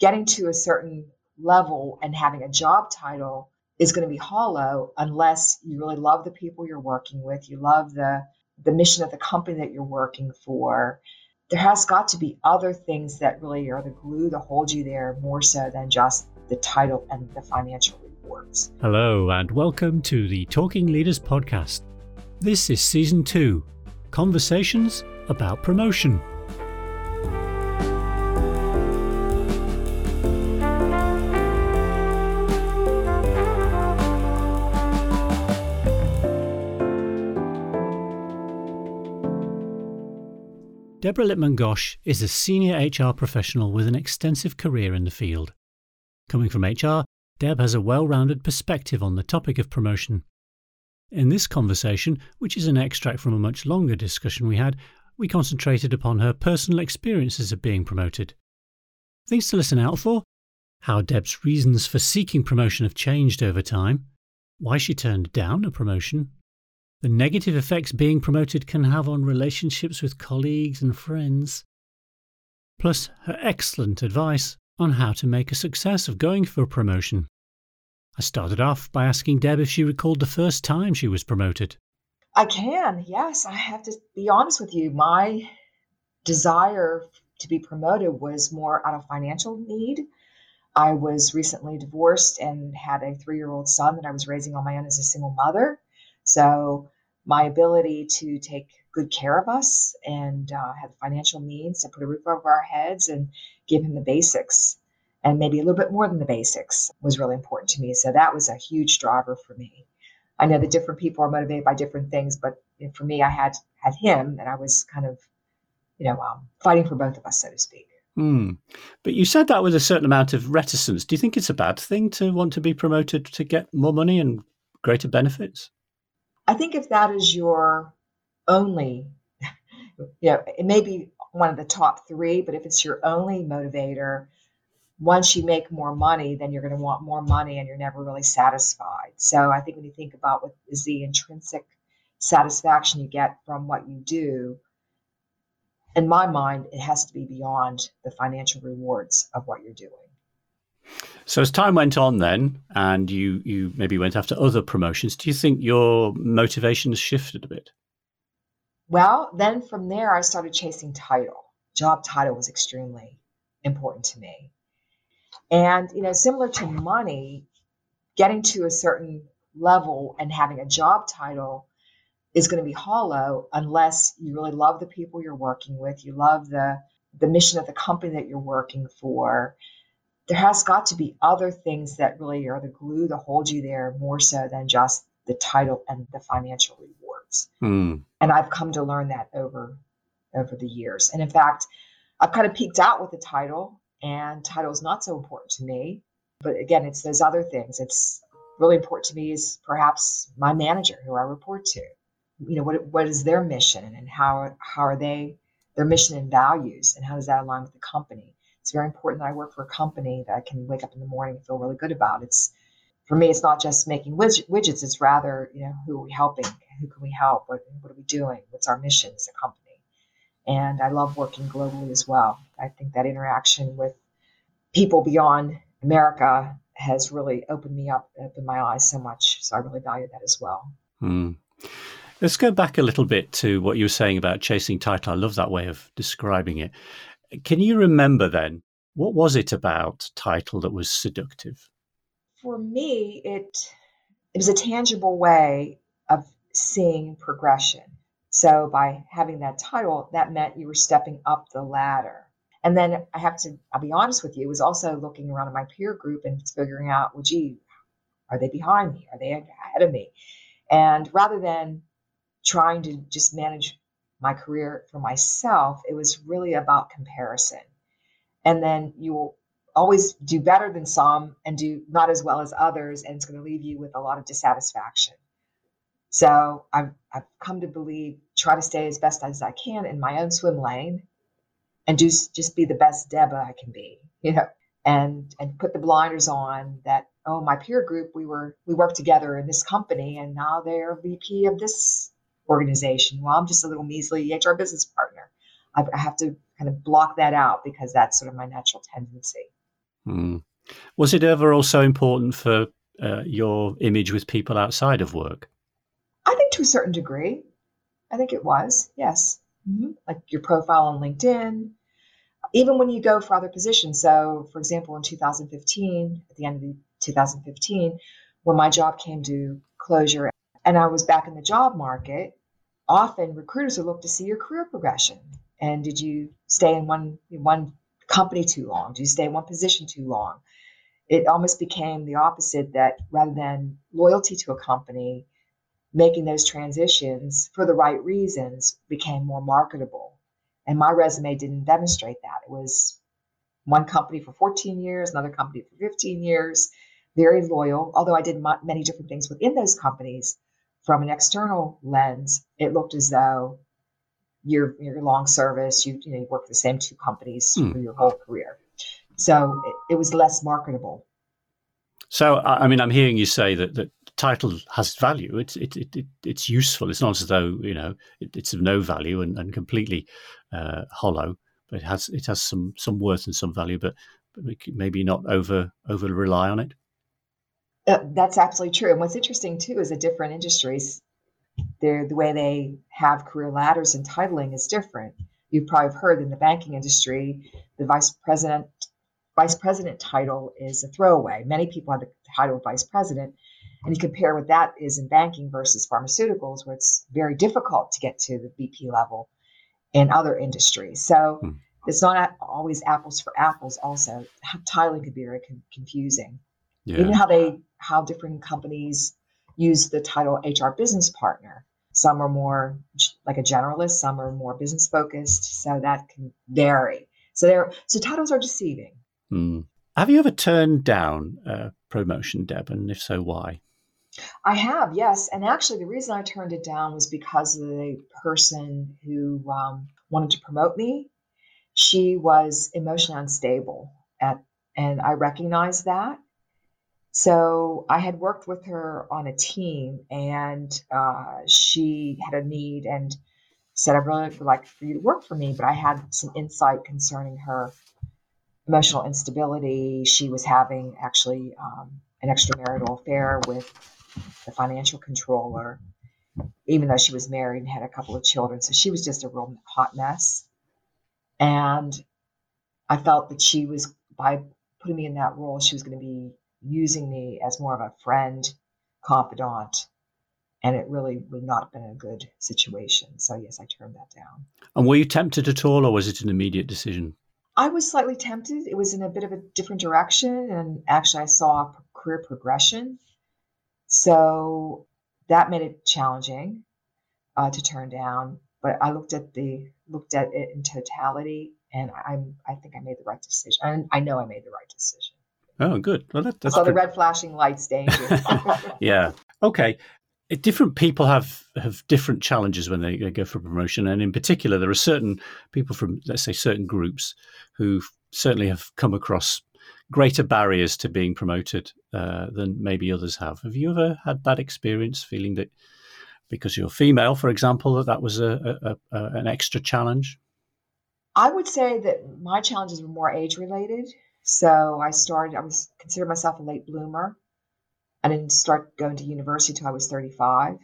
getting to a certain level and having a job title is going to be hollow unless you really love the people you're working with, you love the the mission of the company that you're working for. There has got to be other things that really are the glue that hold you there more so than just the title and the financial rewards. Hello, and welcome to the Talking Leaders podcast. This is season two conversations about promotion. Deborah Lippman Gosh is a senior HR professional with an extensive career in the field. Coming from HR, Deb has a well rounded perspective on the topic of promotion. In this conversation, which is an extract from a much longer discussion we had, we concentrated upon her personal experiences of being promoted. Things to listen out for how Deb's reasons for seeking promotion have changed over time, why she turned down a promotion, the negative effects being promoted can have on relationships with colleagues and friends. Plus, her excellent advice on how to make a success of going for a promotion. I started off by asking Deb if she recalled the first time she was promoted. I can, yes. I have to be honest with you. My desire to be promoted was more out of financial need. I was recently divorced and had a three year old son that I was raising on my own as a single mother. So my ability to take good care of us and uh, have financial means to put a roof over our heads and give him the basics and maybe a little bit more than the basics was really important to me. So that was a huge driver for me. I know that different people are motivated by different things, but for me, I had had him, and I was kind of, you know, um, fighting for both of us, so to speak. Hmm. But you said that with a certain amount of reticence. Do you think it's a bad thing to want to be promoted to get more money and greater benefits? I think if that is your only, you know, it may be one of the top three, but if it's your only motivator, once you make more money, then you're going to want more money and you're never really satisfied. So I think when you think about what is the intrinsic satisfaction you get from what you do, in my mind, it has to be beyond the financial rewards of what you're doing. So as time went on, then, and you you maybe went after other promotions, do you think your motivations shifted a bit? Well, then from there, I started chasing title. Job title was extremely important to me, and you know, similar to money, getting to a certain level and having a job title is going to be hollow unless you really love the people you're working with, you love the the mission of the company that you're working for, there has got to be other things that really are the glue to hold you there more so than just the title and the financial rewards. Mm. And I've come to learn that over over the years. And in fact, I've kind of peaked out with the title, and title is not so important to me. But again, it's those other things. It's really important to me is perhaps my manager who I report to. You know, what what is their mission and how how are they their mission and values and how does that align with the company? It's very important that I work for a company that I can wake up in the morning and feel really good about. It's for me, it's not just making widgets. It's rather, you know, who are we helping? Who can we help? What, what are we doing? What's our mission as a company? And I love working globally as well. I think that interaction with people beyond America has really opened me up, opened my eyes so much. So I really value that as well. Mm. Let's go back a little bit to what you were saying about chasing title. I love that way of describing it. Can you remember then what was it about title that was seductive? For me, it it was a tangible way of seeing progression. So by having that title, that meant you were stepping up the ladder. And then I have to, I'll be honest with you, was also looking around at my peer group and figuring out, well, gee, are they behind me? Are they ahead of me? And rather than trying to just manage my career for myself, it was really about comparison. And then you will always do better than some and do not as well as others, and it's going to leave you with a lot of dissatisfaction. So I've, I've come to believe, try to stay as best as I can in my own swim lane and just, just be the best Deba I can be, you know, and, and put the blinders on that, oh, my peer group, we were, we worked together in this company and now they're VP of this organization. Well, I'm just a little measly HR business partner. I, I have to kind of block that out because that's sort of my natural tendency. Mm. Was it ever also important for uh, your image with people outside of work? I think to a certain degree. I think it was, yes. Mm-hmm. Like your profile on LinkedIn, even when you go for other positions. So, for example, in 2015, at the end of 2015, when my job came to closure and I was back in the job market, often recruiters will look to see your career progression. And did you stay in one one company too long? Did you stay in one position too long? It almost became the opposite that rather than loyalty to a company, making those transitions for the right reasons became more marketable. And my resume didn't demonstrate that. It was one company for 14 years, another company for 15 years, very loyal. Although I did many different things within those companies, from an external lens, it looked as though your your long service, you you know, you the same two companies hmm. for your whole career. So it, it was less marketable. So I mean, I'm hearing you say that that title has value. It's it, it, it it's useful. It's not as though you know it, it's of no value and, and completely uh, hollow. But it has it has some some worth and some value. But, but maybe not over over rely on it. Uh, that's absolutely true. And what's interesting too is that different industries, the way they have career ladders and titling is different. You've probably heard in the banking industry, the vice president vice president title is a throwaway. Many people have the title of vice president, and you compare what that is in banking versus pharmaceuticals, where it's very difficult to get to the VP level in other industries. So hmm. it's not always apples for apples. Also, titling could be very con- confusing. Yeah. Even how they how different companies use the title HR business partner. Some are more like a generalist, some are more business focused, so that can vary. So there, so titles are deceiving. Hmm. Have you ever turned down a promotion, Deb, and if so, why? I have, yes. And actually, the reason I turned it down was because the person who um, wanted to promote me, she was emotionally unstable, at, and I recognized that. So I had worked with her on a team, and uh, she had a need and said, "I really would like for you to work for me," but I had some insight concerning her emotional instability. She was having actually um, an extramarital affair with the financial controller, even though she was married and had a couple of children. So she was just a real hot mess. And I felt that she was, by putting me in that role, she was going to be using me as more of a friend, confidant, and it really would not have been a good situation. So yes, I turned that down. And were you tempted at all, or was it an immediate decision? I was slightly tempted. It was in a bit of a different direction, and actually, I saw a career progression. So that made it challenging uh, to turn down. But I looked at the looked at it in totality, and I'm I think I made the right decision. And I know I made the right decision. Oh, good. Well, that, that's so the red flashing lights danger. yeah. Okay. Different people have have different challenges when they, they go for promotion, and in particular, there are certain people from, let's say, certain groups who certainly have come across greater barriers to being promoted uh, than maybe others have. Have you ever had that experience, feeling that because you're female, for example, that that was a, a, a an extra challenge? I would say that my challenges were more age related. So I started, I was considered myself a late bloomer. I didn't start going to university until I was 35.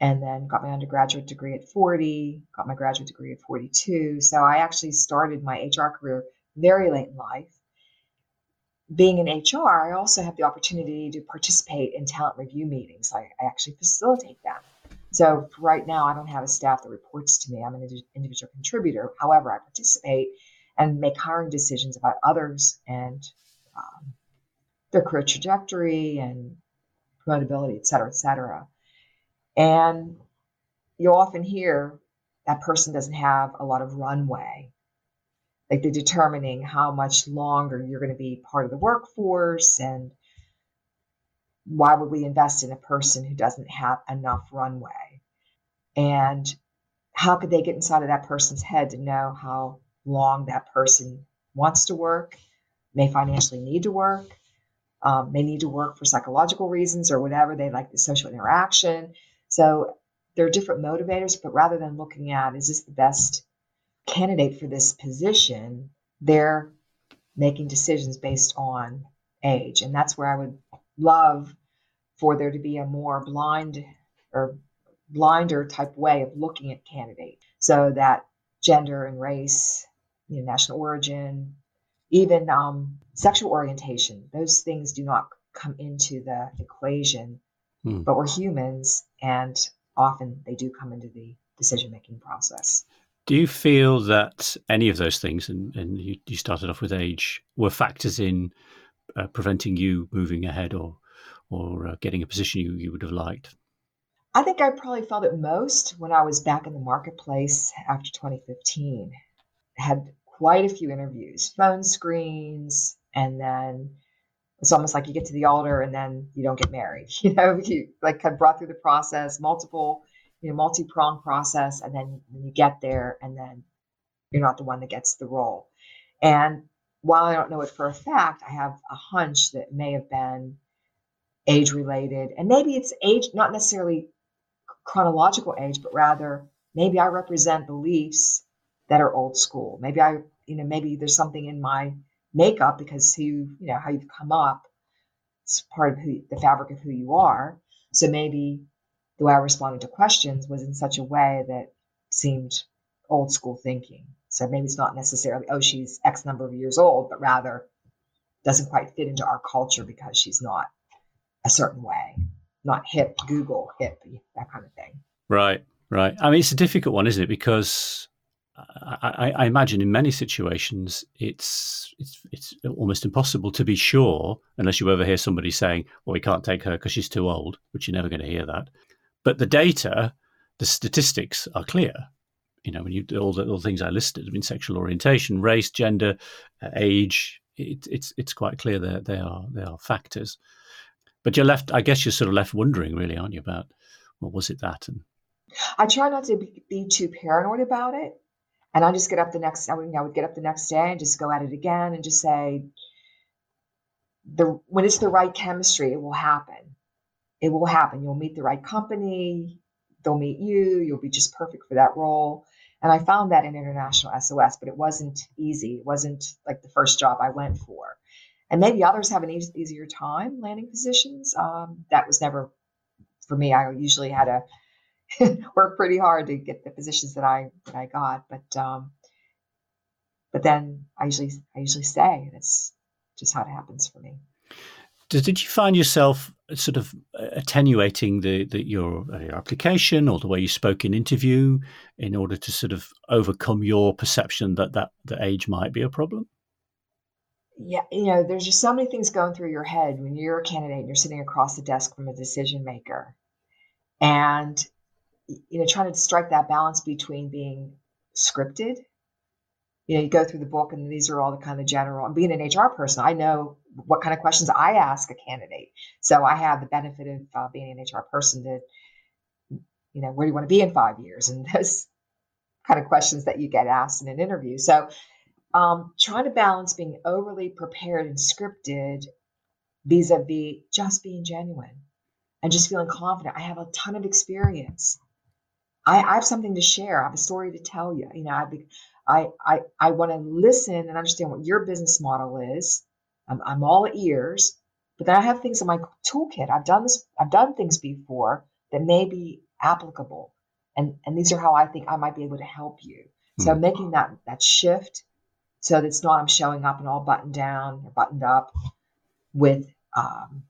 And then got my undergraduate degree at 40, got my graduate degree at 42. So I actually started my HR career very late in life. Being in HR, I also have the opportunity to participate in talent review meetings. I, I actually facilitate them. So right now, I don't have a staff that reports to me. I'm an individual contributor. However, I participate and make hiring decisions about others and um, their career trajectory and promotability, et cetera, et cetera. And you'll often hear that person doesn't have a lot of runway. Like they're determining how much longer you're going to be part of the workforce and why would we invest in a person who doesn't have enough runway? And how could they get inside of that person's head to know how long that person wants to work, may financially need to work, um, may need to work for psychological reasons or whatever. They like the social interaction. So there are different motivators, but rather than looking at is this the best candidate for this position, they're making decisions based on age. And that's where I would love for there to be a more blind or blinder type way of looking at candidate so that gender and race, you know, national origin, even um, sexual orientation, those things do not come into the equation. Hmm. But we're humans, and often they do come into the decision making process. Do you feel that any of those things, and, and you, you started off with age, were factors in uh, preventing you moving ahead or or uh, getting a position you, you would have liked? I think I probably felt it most when I was back in the marketplace after 2015. had quite a few interviews, phone screens, and then it's almost like you get to the altar and then you don't get married. You know, you like kind of brought through the process, multiple, you know, multi-pronged process, and then you get there and then you're not the one that gets the role. And while I don't know it for a fact, I have a hunch that may have been age related. And maybe it's age, not necessarily chronological age, but rather maybe I represent beliefs that are old school. Maybe I, you know, maybe there's something in my makeup because who, you know, how you've come up. It's part of who the fabric of who you are. So maybe the way I responded to questions was in such a way that seemed old school thinking. So maybe it's not necessarily, oh, she's X number of years old, but rather doesn't quite fit into our culture because she's not a certain way, not hip, Google hip, that kind of thing. Right, right. I mean, it's a difficult one, isn't it? Because I, I, imagine in many situations it's it's it's almost impossible to be sure unless you overhear somebody saying, "Well, we can't take her because she's too old," which you're never going to hear that. But the data, the statistics are clear. You know, when you all the, all the things I listed, I mean, sexual orientation, race, gender, uh, age, it, it's it's quite clear that they are they are factors. But you're left, I guess, you're sort of left wondering, really, aren't you, about what well, was it that? And I try not to be too paranoid about it and I just get up the next, I would, I would get up the next day and just go at it again and just say, the when it's the right chemistry, it will happen. It will happen. You'll meet the right company. They'll meet you. You'll be just perfect for that role. And I found that in international SOS, but it wasn't easy. It wasn't like the first job I went for. And maybe others have an easier time landing positions. Um, that was never for me. I usually had a worked pretty hard to get the positions that I that I got. But um, but then I usually I usually stay, and it's just how it happens for me. Did you find yourself sort of attenuating the, the your, uh, your application or the way you spoke in interview in order to sort of overcome your perception that that the age might be a problem? Yeah, you know, there's just so many things going through your head when you're a candidate and you're sitting across the desk from a decision maker. And you know, trying to strike that balance between being scripted. You know, you go through the book and these are all the kind of general, being an HR person, I know what kind of questions I ask a candidate. So I have the benefit of uh, being an HR person to, you know, where do you want to be in five years? And those kind of questions that you get asked in an interview. So um, trying to balance being overly prepared and scripted vis-a-vis just being genuine and just feeling confident. I have a ton of experience. I, I have something to share. I have a story to tell you. You know, I I I, I want to listen and understand what your business model is. I'm, I'm all ears, but then I have things in my toolkit. I've done this. I've done things before that may be applicable, and and these are how I think I might be able to help you. So mm making that that shift, so that it's not I'm showing up and all buttoned down or buttoned up with um,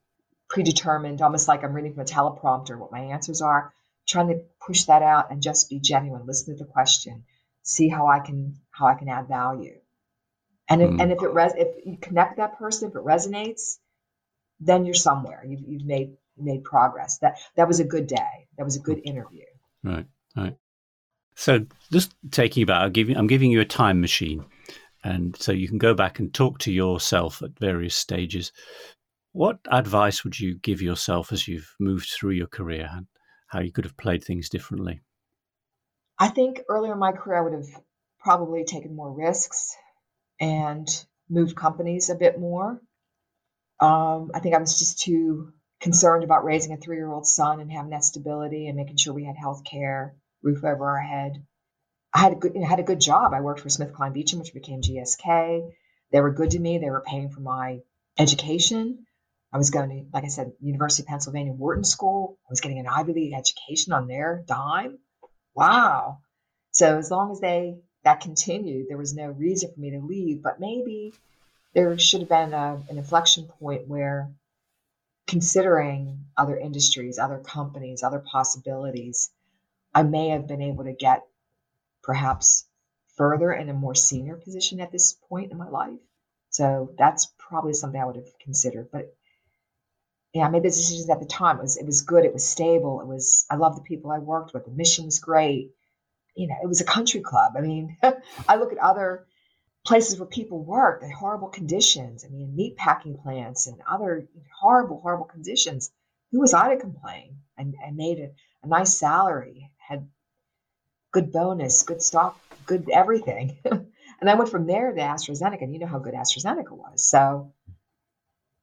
predetermined, almost like I'm reading from a teleprompter what my answers are trying to push that out and just be genuine listen to the question see how i can how i can add value. And if, mm. and if it res- if you connect that person if it resonates then you're somewhere. You've, you've made made progress. That that was a good day. That was a good interview. Right right. So just taking about i'm giving i'm giving you a time machine. And so you can go back and talk to yourself at various stages. What advice would you give yourself as you've moved through your career how you could have played things differently? I think earlier in my career, I would have probably taken more risks and moved companies a bit more. Um, I think I was just too concerned about raising a three year old son and having that stability and making sure we had health care, roof over our head. I had a good, had a good job. I worked for SmithKline Beecham, which became GSK. They were good to me. They were paying for my education. I was going to, like I said, University of Pennsylvania Wharton School. I was getting an Ivy League education on their dime. Wow. So as long as they that continued, there was no reason for me to leave. But maybe there should have been a, an inflection point where considering other industries, other companies, other possibilities, I may have been able to get perhaps further in a more senior position at this point in my life. So that's probably something I would have considered. But yeah, I made the decisions at the time. It was it was good. It was stable. It was I loved the people I worked with. The mission was great. You know, it was a country club. I mean, I look at other places where people work, the horrible conditions. I mean, meat packing plants and other horrible, horrible conditions. Who was I to complain? I, I made a, a nice salary, had good bonus, good stock, good everything. and I went from there to AstraZeneca, and you know how good AstraZeneca was. So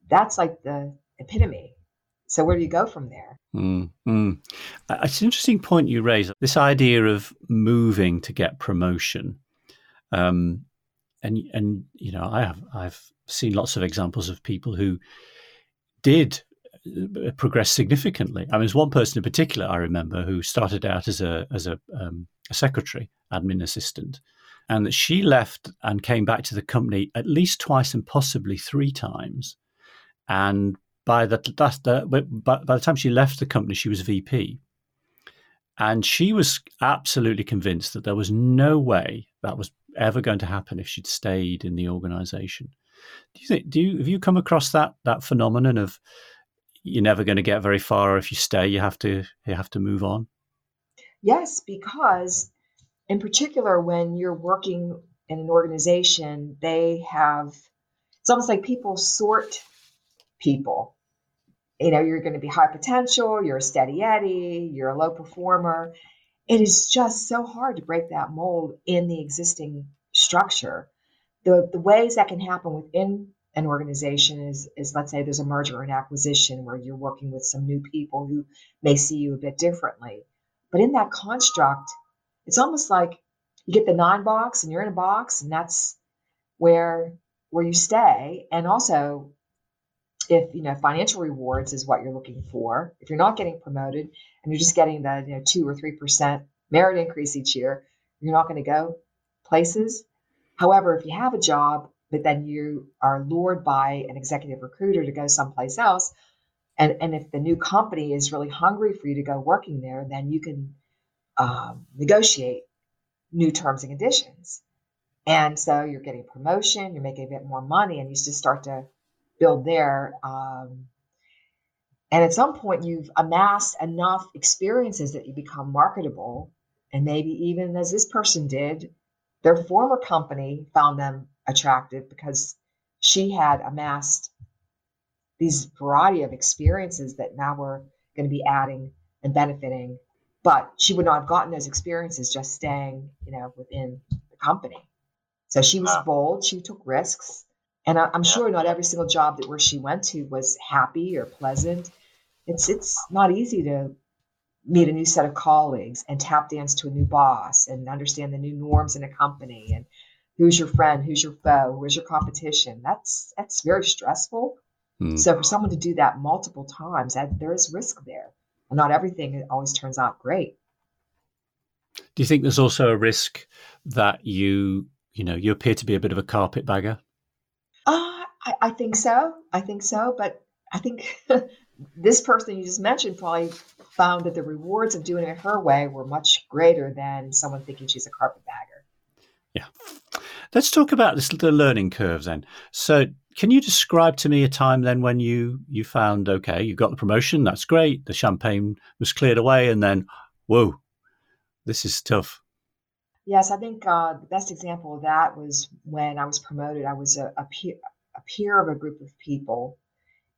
that's like the epitome. So where do you go from there? Mm, mm. It's an interesting point you raise. This idea of moving to get promotion. Um, and and you know I have I've seen lots of examples of people who did uh, progress significantly. I mean, there's one person in particular I remember who started out as a as a, um, a secretary, admin assistant, and she left and came back to the company at least twice and possibly three times. And by the, by, the time she left the company, she was VP. And she was absolutely convinced that there was no way that was ever going to happen if she'd stayed in the organization. Do you think? Do you have you come across that that phenomenon of you're never going to get very far, if you stay, you have to you have to move on? Yes, because in particular, when you're working in an organization, they have it's almost like people sort people. You know, you're going to be high potential, you're a steady Eddie, you're a low performer it is just so hard to break that mold in the existing structure. The, the ways that can happen within an organization is, is let's say there's a merger or an acquisition where you're working with some new people who may see you a bit differently. But in that construct, it's almost like you get the nine box and you're in a box and that's where where you stay. And also if you know financial rewards is what you're looking for, if you're not getting promoted and you're just getting the you know two or three percent merit increase each year, you're not going to go places. However, if you have a job, but then you are lured by an executive recruiter to go someplace else, and, and if the new company is really hungry for you to go working there, then you can um, negotiate new terms and conditions. And so you're getting promotion, you're making a bit more money, and you just start to build there. Um, and at some point, you've amassed enough experiences that you become marketable. And maybe even as this person did, their former company found them attractive because she had amassed these variety of experiences that now we're going to be adding and benefiting. But she would not have gotten those experiences just staying, you know, within the company. So she was bold. She took risks. And I, am sure not every single job that where she went to was happy or pleasant. It's it's not easy to meet a new set of colleagues and tap dance to a new boss and understand the new norms in a company and who's your friend, who's your foe, where's your competition. That's that's very stressful. Hmm. So for someone to do that multiple times, that, there is risk there. And not everything always turns out great. Do you think there's also a risk that you, you know, you appear to be a bit of a carpetbagger? Uh, I, I think so. I think so. But I think this person you just mentioned probably found that the rewards of doing it her way were much greater than someone thinking she's a carpetbagger. Yeah. Let's talk about this, the learning curve then. So, can you describe to me a time then when you you found okay, you got the promotion, that's great, the champagne was cleared away, and then whoa, this is tough. Yes, I think uh, the best example of that was when I was promoted. I was a, a, peer, a peer of a group of people,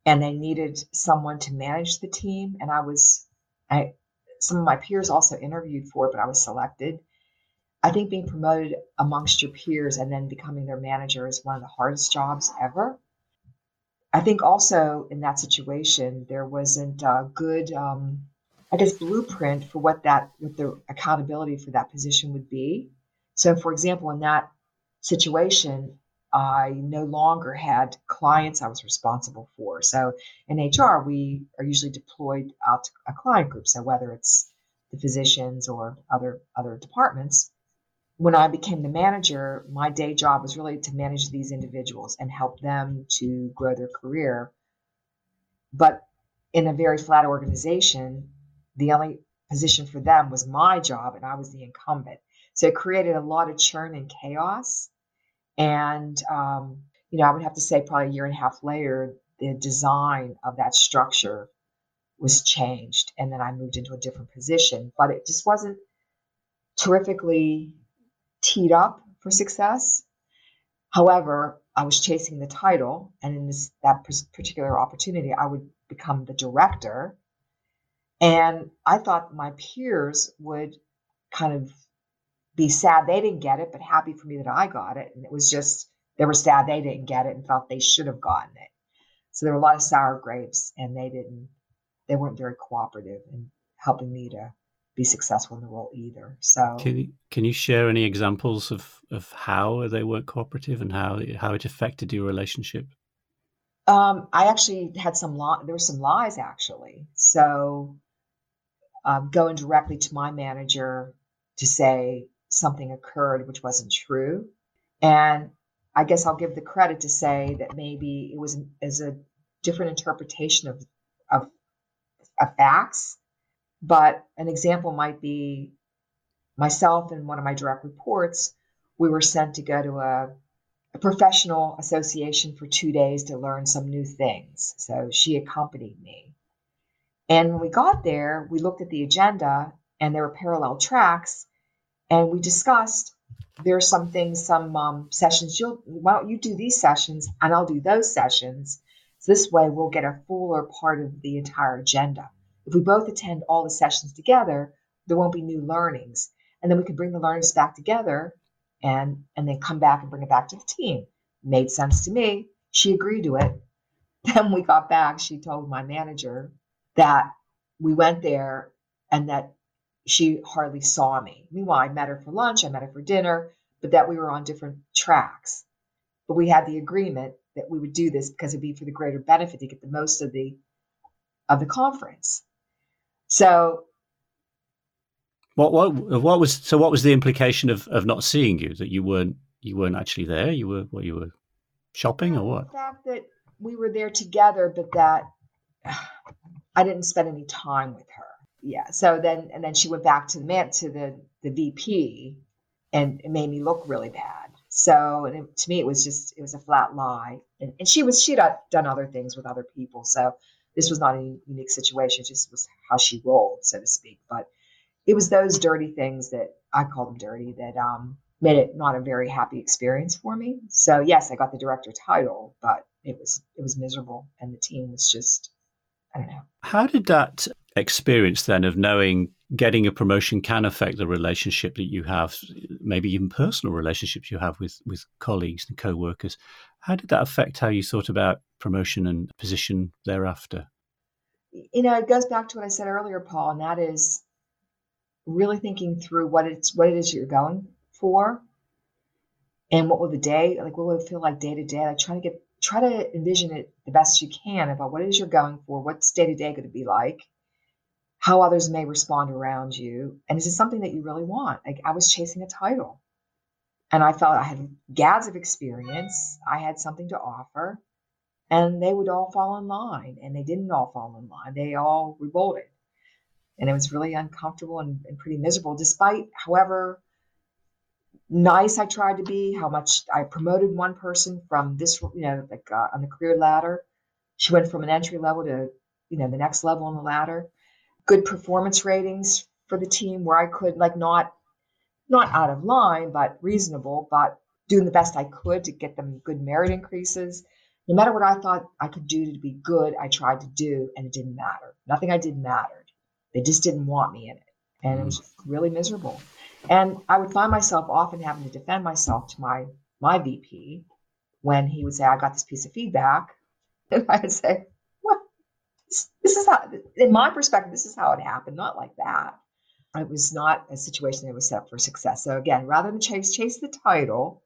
and they needed someone to manage the team. And I was, I, some of my peers also interviewed for it, but I was selected. I think being promoted amongst your peers and then becoming their manager is one of the hardest jobs ever. I think also in that situation, there wasn't a good um, I guess, blueprint for what that, what the accountability for that position would be. So, for example, in that situation, I no longer had clients I was responsible for. So in HR, we are usually deployed out to a client group. So whether it's the physicians or other other departments, when I became the manager, my day job was really to manage these individuals and help them to grow their career. But in a very flat organization, the only position for them was my job and I was the incumbent. So it created a lot of churn and chaos. And, um, you know, I would have to say probably a year and a half later, the design of that structure was changed. And then I moved into a different position, but it just wasn't terrifically teed up for success. However, I was chasing the title, and in this that particular opportunity, I would become the director. And I thought my peers would kind of be sad they didn't get it, but happy for me that I got it. And it was just they were sad they didn't get it and felt they should have gotten it. So there were a lot of sour grapes, and they didn't. They weren't very cooperative in helping me to be successful in the role either. So can you, can you share any examples of, of how they weren't cooperative and how how it affected your relationship? Um, I actually had some li- there were some lies actually. So um, going directly to my manager to say something occurred which wasn't true, and I guess I'll give the credit to say that maybe it was as a different interpretation of of, of facts but an example might be myself and one of my direct reports, we were sent to go to a, a professional association for two days to learn some new things. So she accompanied me. And when we got there, we looked at the agenda and there were parallel tracks. And we discussed there are some things, some um, sessions. You'll why don't you do these sessions and I'll do those sessions. So this way we'll get a fuller part of the entire agenda. If we both attend all the sessions together, there won't be new learnings. And then we can bring the learnings back together and and then come back and bring it back to the team. Made sense to me. She agreed to it. Then we got back, she told my manager that we went there and that she hardly saw me. Meanwhile, I met her for lunch, I met her for dinner, but that we were on different tracks. But we had the agreement that we would do this because it'd be for the greater benefit to get the most of the of the conference. So what what what was so what was the implication of, of not seeing you that you weren't you weren't actually there you were what you were shopping or what the fact that we were there together but that I didn't spend any time with her yeah so then and then she went back to the man to the the VP and it made me look really bad so it, to me it was just it was a flat lie and, and she was she'd done other things with other people so this was not a unique situation, it just was how she rolled, so to speak. But it was those dirty things that I call them dirty that um, made it not a very happy experience for me. So yes, I got the director title, but it was it was miserable, and the team was just Know. How did that experience then of knowing getting a promotion can affect the relationship that you have, maybe even personal relationships you have with with colleagues and co-workers? How did that affect how you thought about promotion and position thereafter? You know, it goes back to what I said earlier, Paul, and that is really thinking through what it's what it is you're going for and what will the day like what will it feel like day to day like trying to get try to envision it the best you can about what it is you're going for what's day to day going to be like how others may respond around you and is it something that you really want? Like i was chasing a title and i felt i had gads of experience i had something to offer and they would all fall in line and they didn't all fall in line they all revolted and it was really uncomfortable and, and pretty miserable despite however nice i tried to be how much i promoted one person from this you know like uh, on the career ladder she went from an entry level to you know the next level on the ladder good performance ratings for the team where i could like not not out of line but reasonable but doing the best i could to get them good merit increases no matter what I thought I could do to be good, I tried to do, and it didn't matter. Nothing I did mattered. They just didn't want me in it. And it was mm. really miserable. And I would find myself often having to defend myself to my my VP when he would say, I got this piece of feedback. And I would say, What? This, this is how, in my perspective, this is how it happened, not like that. It was not a situation that was set for success. So again, rather than chase chase the title,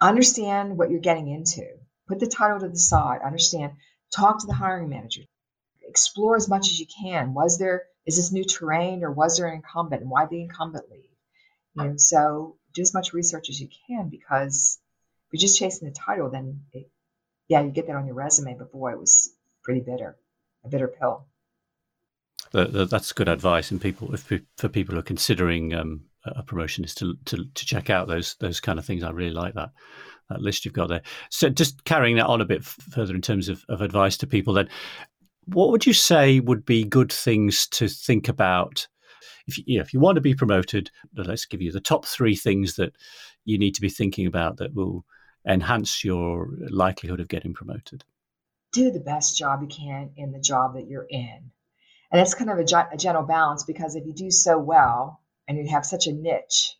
understand what you're getting into. Put the title to the side. Understand. Talk to the hiring manager. Explore as much as you can. Was there is this new terrain or was there an incumbent and why the incumbent leave? Know, so do as much research as you can because if you're just chasing the title, then it, yeah, you get that on your resume. But boy, it was pretty bitter, a bitter pill. that's good advice, and people, if for people who are considering um, a promotion, is to, to to check out those those kind of things. I really like that that list you've got there. So, just carrying that on a bit further in terms of, of advice to people, then, what would you say would be good things to think about? If you, you know, if you want to be promoted, uh, let's give you the top three things that you need to be thinking about that will enhance your likelihood of getting promoted? Do the best job you can in the job that you're in. And it's kind of a, a gentle balance because if you do so well and you have such a niche,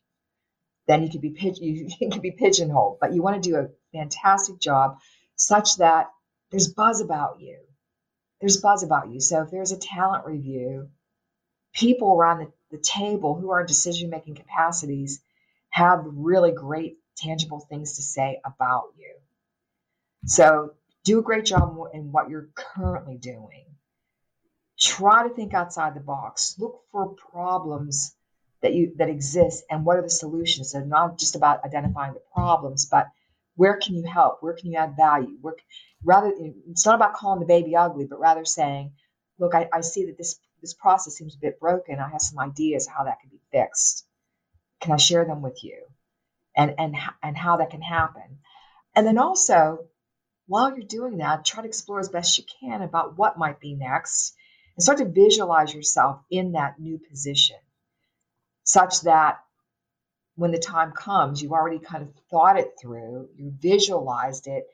then you could be you could be pigeonholed. But you want to do a fantastic job such that there's buzz about you. There's buzz about you. So if there's a talent review, people around the, the table who are in decision making capacities have really great tangible things to say about you. So do a great job in what you're currently doing. Try to think outside the box. Look for problems that you that exist and what are the solutions. So not just about identifying the problems, but where can you help? Where can you add value? Where, rather, it's not about calling the baby ugly, but rather saying, look, I, I see that this this process seems a bit broken. I have some ideas how that can be fixed. Can I share them with you? and and and how that can happen. And then also, while you're doing that, try to explore as best you can about what might be next and start to visualize yourself in that new position such that when the time comes, you've already kind of thought it through, you visualized it,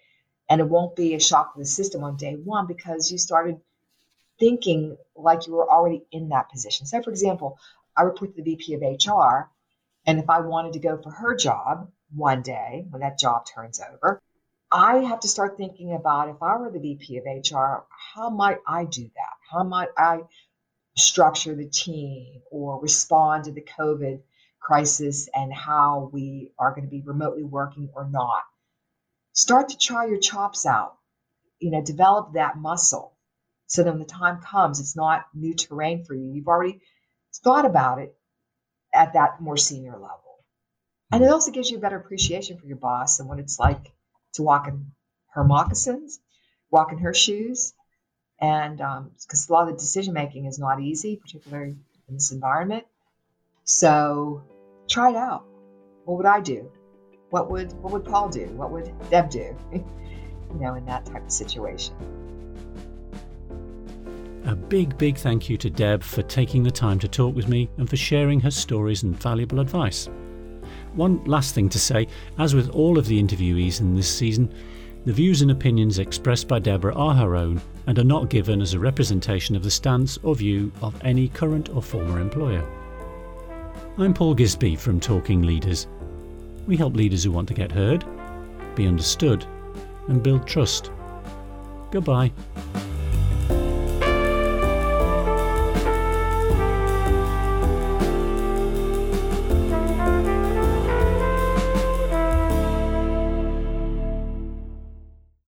and it won't be a shock to the system on day one because you started thinking like you were already in that position. So, for example, I report to the VP of HR, and if I wanted to go for her job one day when that job turns over, I have to start thinking about if I were the VP of HR, how might I do that? How might I structure the team or respond to the COVID crisis and how we are going to be remotely working or not? Start to try your chops out, you know, develop that muscle so that when the time comes, it's not new terrain for you. You've already thought about it at that more senior level. And it hmm. also gives you a better appreciation for your boss and what it's like to walk in her moccasins, walk in her shoes. And because um, a lot of the decision making is not easy, particularly in this environment. So try it out. What would I do? What would what would Paul do? What would Deb do? you know, in that type of situation. A big, big thank you to Deb for taking the time to talk with me and for sharing her stories and valuable advice. One last thing to say as with all of the interviewees in this season, the views and opinions expressed by Deborah are her own and are not given as a representation of the stance or view of any current or former employer. I'm Paul Gisby from Talking Leaders. We help leaders who want to get heard, be understood, and build trust. Goodbye.